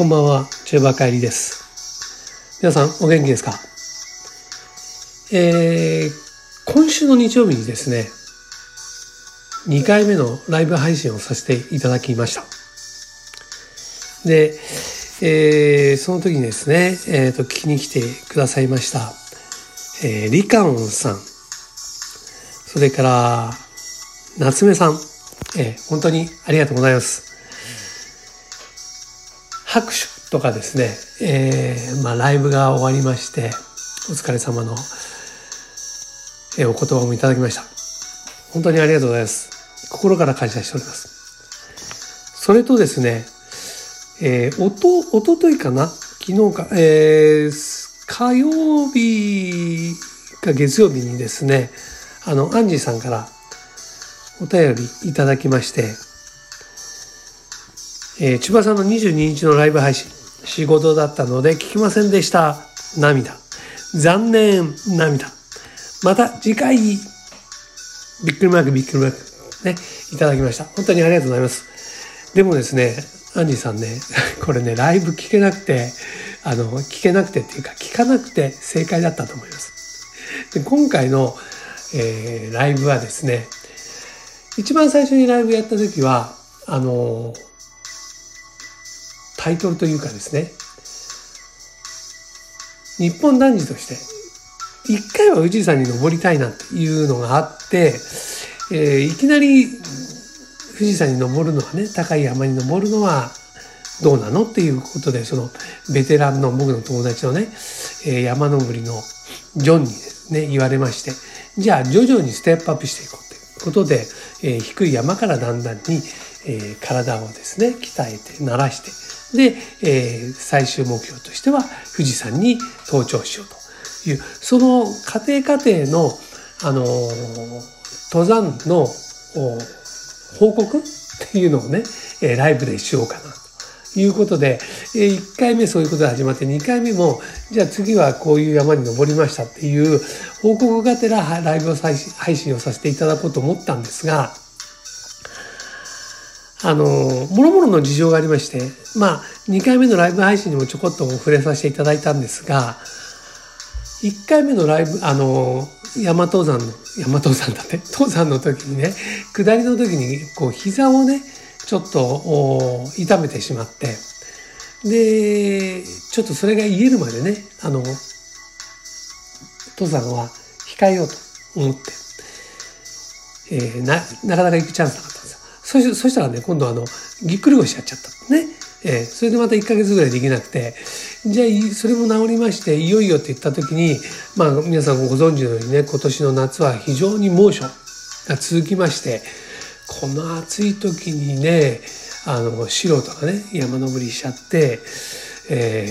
こんばんは、中馬帰りです。皆さん、お元気ですか？えー、今週の日曜日にですね、2回目のライブ配信をさせていただきました。で、えー、その時にですね、えっ、ー、と、聞きに来てくださいました、えー、リカオンさん、それから、夏目さん、えー、本当にありがとうございます。拍手とかですね、えー、まあ、ライブが終わりまして、お疲れ様の、えー、お言葉もいただきました。本当にありがとうございます。心から感謝しております。それとですね、えー、おと、おとといかな？昨日か、えー、火曜日か月曜日にですね、あの、アンジーさんからお便りいただきまして、えー、千葉さんの22日のライブ配信、仕事だったので聞きませんでした。涙。残念。涙。また次回、びっくりマーク、びっくりマーク。ね、いただきました。本当にありがとうございます。でもですね、アンジーさんね、これね、ライブ聞けなくて、あの、聞けなくてっていうか、聞かなくて正解だったと思います。で今回の、えー、ライブはですね、一番最初にライブやった時は、あのタイトルというかですね。日本男児として一回は富士山に登りたいなっていうのがあって、えー、いきなり富士山に登るのはね高い山に登るのはどうなのっていうことでそのベテランの僕の友達のね、えー、山登りのジョンにね言われましてじゃあ徐々にステップアップしていこうということで、えー、低い山からだんだんに、えー、体をですね鍛えて慣らしてで、えー、最終目標としては富士山に登頂しようという、その過程過程の、あのー、登山の報告っていうのをね、えー、ライブでしようかなということで、えー、1回目そういうことで始まって、2回目も、じゃあ次はこういう山に登りましたっていう報告がてらライブを配信をさせていただこうと思ったんですが、あの、もろもろの事情がありまして、まあ、2回目のライブ配信にもちょこっと触れさせていただいたんですが、1回目のライブ、あの、山登山の、山登山だって、登山の時にね、下りの時に、こう、膝をね、ちょっと、痛めてしまって、で、ちょっとそれが癒えるまでね、あの、登山は控えようと思って、えー、な、なかなか行くチャンスな。そしそしたらね、今度あの、ぎっくり腰やっちゃったね。えー、それでまた1ヶ月ぐらいできなくて、じゃあ、それも治りまして、いよいよって言った時に、まあ、皆さんご存知のようにね、今年の夏は非常に猛暑が続きまして、この暑い時にね、あの、素人がね、山登りしちゃって、え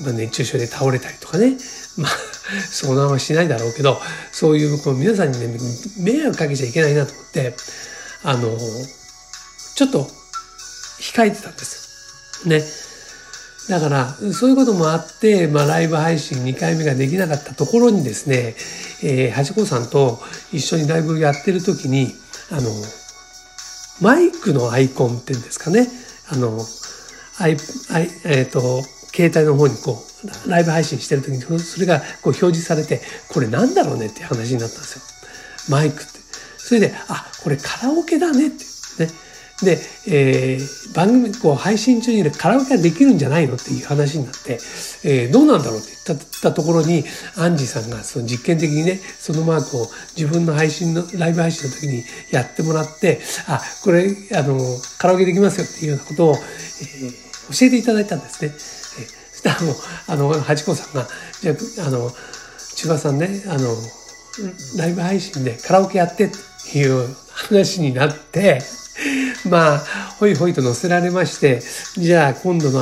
ー、まあ、熱中症で倒れたりとかね、まあ、遭難はしないだろうけど、そういう、こう皆さんにね、迷惑かけちゃいけないなと思って、あの、ちょっと控えてたんです。ね。だから、そういうこともあって、まあ、ライブ配信2回目ができなかったところにですね、えー、はじこさんと一緒にライブやってる時に、あの、マイクのアイコンっていうんですかね、あの、アイ、アイ、えっ、ー、と、携帯の方にこう、ライブ配信してる時に、それがこう表示されて、これなんだろうねっていう話になったんですよ。マイク。それで、あ、これカラオケだねって。ね。で、えー、番組、こう配信中に、カラオケができるんじゃないのっていう話になって、えー、どうなんだろうって言ったところに、アンジーさんがその実験的にね、そのマークを自分の配信の、ライブ配信の時にやってもらって、あ、これ、あの、カラオケできますよっていうようなことを、えー、教えていただいたんですね。えー、そしたらもう、あの、ハチコさんが、じゃあ、あの、千葉さんね、あの、ライブ配信でカラオケやっていう話になって、まあ、ほいほいと載せられまして、じゃあ今度の、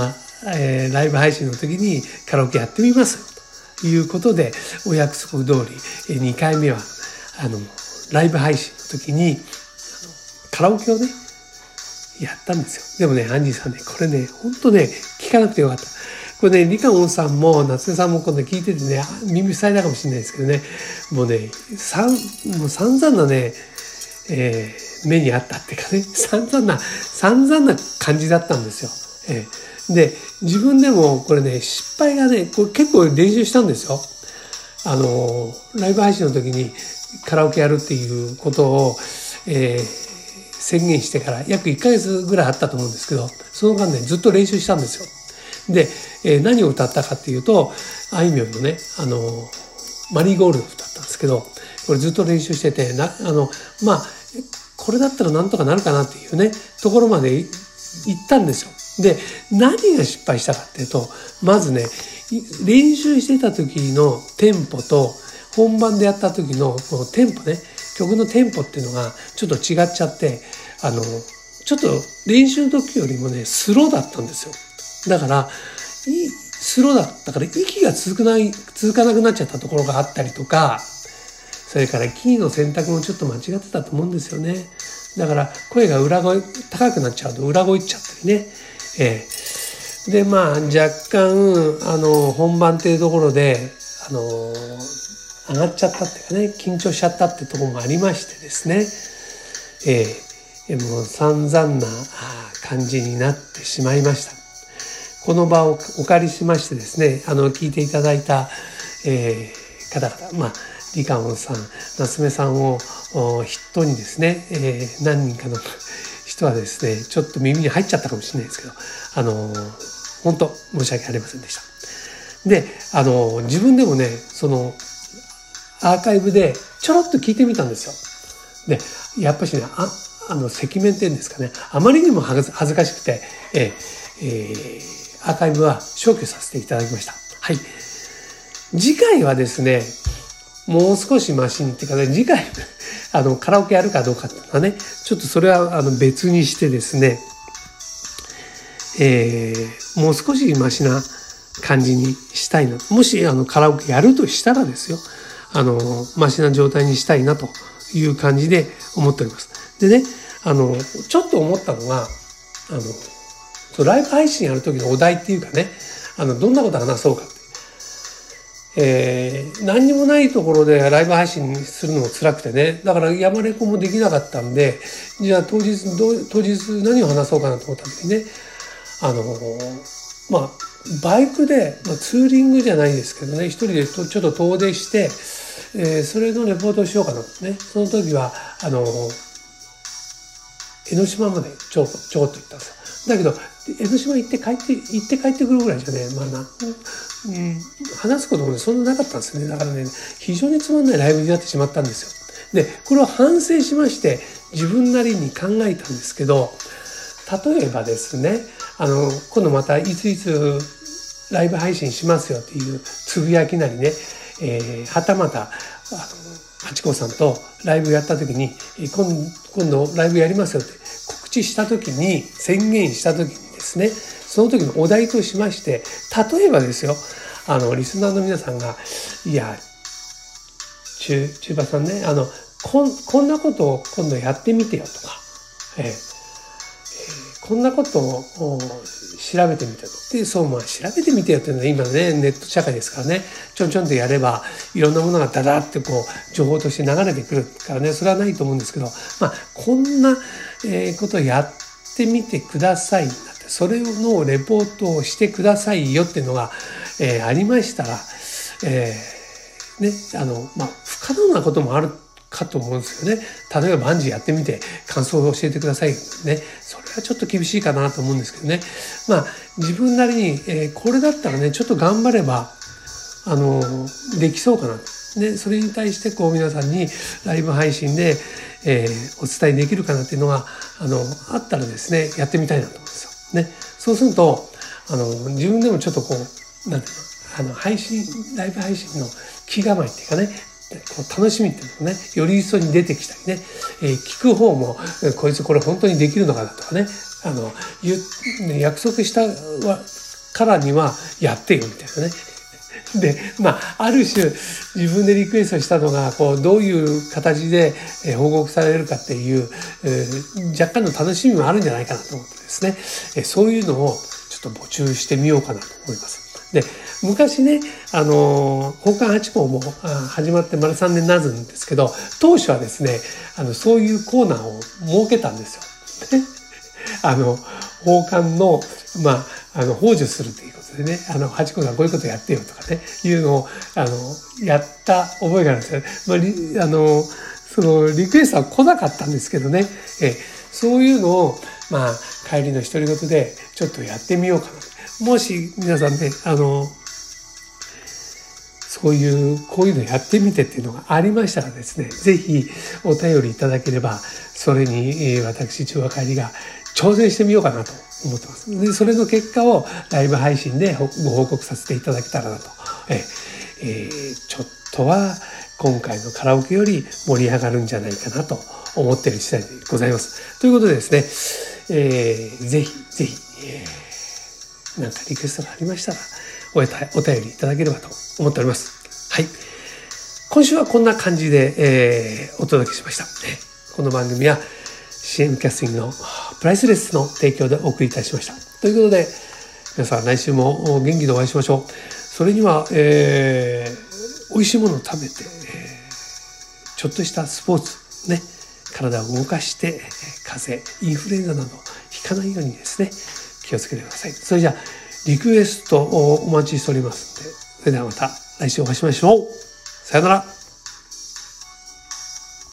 えー、ライブ配信の時にカラオケやってみますよということで、お約束通り、えー、2回目は、あの、ライブ配信の時に、カラオケをね、やったんですよ。でもね、アンジーさんね、これね、ほんとね、聞かなくてよかった。これね、リカオンさんも夏目さんも今度聞いててね、耳塞いだかもしれないですけどね、もうね、さん、もう散々なね、えー、目にあったっていうかね、散々な、散々な感じだったんですよ。えー、で、自分でもこれね、失敗がね、これ結構練習したんですよ。あの、ライブ配信の時にカラオケやるっていうことを、えー、宣言してから約1ヶ月ぐらいあったと思うんですけど、その間ね、ずっと練習したんですよ。で、えー、何を歌ったかっていうと、あいみょんのね、あの、マリーゴールドを歌ったんですけど、これずっと練習してて、な、あの、まあ、これだったらなんとかなるかなっていうね、ところまで行ったんですよ。で、何が失敗したかっていうと、まずね、練習してた時のテンポと、本番でやった時のこのテンポね、曲のテンポっていうのがちょっと違っちゃって、あの、ちょっと練習の時よりもね、スローだったんですよ。だから、スローだったから息が続かない、続かなくなっちゃったところがあったりとか、それからキーの選択もちょっと間違ってたと思うんですよね。だから声が裏声、高くなっちゃうと裏声いっちゃったりね。えー、で、まあ若干、あの、本番っていうところで、あの、上がっちゃったっていうかね、緊張しちゃったってところもありましてですね。えー、もう散々な感じになってしまいました。この場をお借りしましてですね、あの、聞いていただいた、えー、方々、まあ、リカオンさん、夏目さんを筆頭にですね、えー、何人かの人はですね、ちょっと耳に入っちゃったかもしれないですけど、あの本当申し訳ありませんでした。で、あの自分でもね、その、アーカイブでちょろっと聞いてみたんですよ。で、やっぱしね、ああの、赤面っていうんですかね、あまりにも恥ずかしくて、えーえー、アーカイブは消去させていただきました。はい。次回はですね、もう少しマシにっていうかね、次回、あの、カラオケやるかどうかっていうのはね、ちょっとそれはあの別にしてですね、えー、もう少しマシな感じにしたいな。もしあのカラオケやるとしたらですよ、あの、マシな状態にしたいなという感じで思っております。でね、あの、ちょっと思ったのが、あの、ライブ配信やる時のお題っていうかね、あの、どんなこと話そうかって。えー、何にもないところでライブ配信するのも辛くてね。だから山猫もできなかったんで、じゃあ当日、ど当日何を話そうかなと思った時にね、あのー、まあ、バイクで、まあ、ツーリングじゃないですけどね、一人でちょっと遠出して、えー、それのレポートをしようかなとね。その時は、あの、江ノ島までちょちょこっと行ったんですよ。だけど、江ノ島行って帰って、行って帰ってくるぐらいじゃね、まあ、話すことも、そんななかったんですね。だからね、非常につまんないライブになってしまったんですよ。で、これを反省しまして、自分なりに考えたんですけど、例えばですね、あの、今度またいついつライブ配信しますよっていうつぶやきなりね、えー、はたまた、あの、ハチ公さんとライブやった時に、今今度ライブやりますよって告知した時に、宣言した時にですね、その時のお題としまして、例えばですよ、あの、リスナーの皆さんが、いや、中、中馬さんね、あの、こん、こんなことを今度やってみてよとか、え、え、こんなことを調べてみてと。で、そう、まあ、調べてみてよっていうのは今ね、ネット社会ですからね、ちょんちょんとやれば、いろんなものがダダってこう、情報として流れてくるからね、それはないと思うんですけど、まあ、こんな、えことをやってみてください。それのレポートをしてくださいよっていうのが、えー、ありましたら、えー、ね、あの、まあ、不可能なこともあるかと思うんですよね。例えばバンジーやってみて感想を教えてくださいね。それはちょっと厳しいかなと思うんですけどね。まあ、自分なりに、えー、これだったらね、ちょっと頑張れば、あの、できそうかな。で、それに対してこう皆さんにライブ配信で、えー、お伝えできるかなっていうのが、あの、あったらですね、やってみたいなと思うんですよ。ね、そうするとあの自分でもちょっとこうなんていうのあの配信ライブ配信の気構えっていうかねこう楽しみっていうのがねより一層に出てきたりね、えー、聞く方もこいつこれ本当にできるのかなとかねあの約束したからにはやってよみたいなねで、まあ、ある種自分でリクエストしたのが、こう、どういう形で報告されるかっていう、えー、若干の楽しみもあるんじゃないかなと思ってですね、えー、そういうのをちょっと募集してみようかなと思います。で、昔ね、あの、交換八校も始まって丸3年なずんですけど、当初はですね、あの、そういうコーナーを設けたんですよ。あの、奉還のまあ、あの、補助するということでね、あの、ハチコさんこういうことやってよとかね、いうのを、あの、やった覚えがあるんですよ。まあ、あの、その、リクエストは来なかったんですけどね、えそういうのを、まあ、帰りの独り言で、ちょっとやってみようかな。もし、皆さんね、あの、そういう、こういうのやってみてっていうのがありましたらですね、ぜひお便りいただければ、それに私、中和帰りが挑戦してみようかなと思ってます。で、それの結果をライブ配信でご報告させていただけたらなと。ええー、ちょっとは今回のカラオケより盛り上がるんじゃないかなと思ってる次第でございます。ということでですね、えー、ぜひぜひ、えー、なんかリクエストがありましたらおお便りいただければと思っております。はい。今週はこんな感じで、えー、お届けしました。この番組は CM キャスティングのプライスレスの提供でお送りいたしました。ということで、皆さん来週も元気でお会いしましょう。それには、えー、美味しいものを食べて、えー、ちょっとしたスポーツ、ね、体を動かして、風邪、インフルエンザなどひかないようにですね、気をつけてください。それじゃあ、リクエストをお待ちしておりますので、それではまた来週お会いしましょう。さよなら。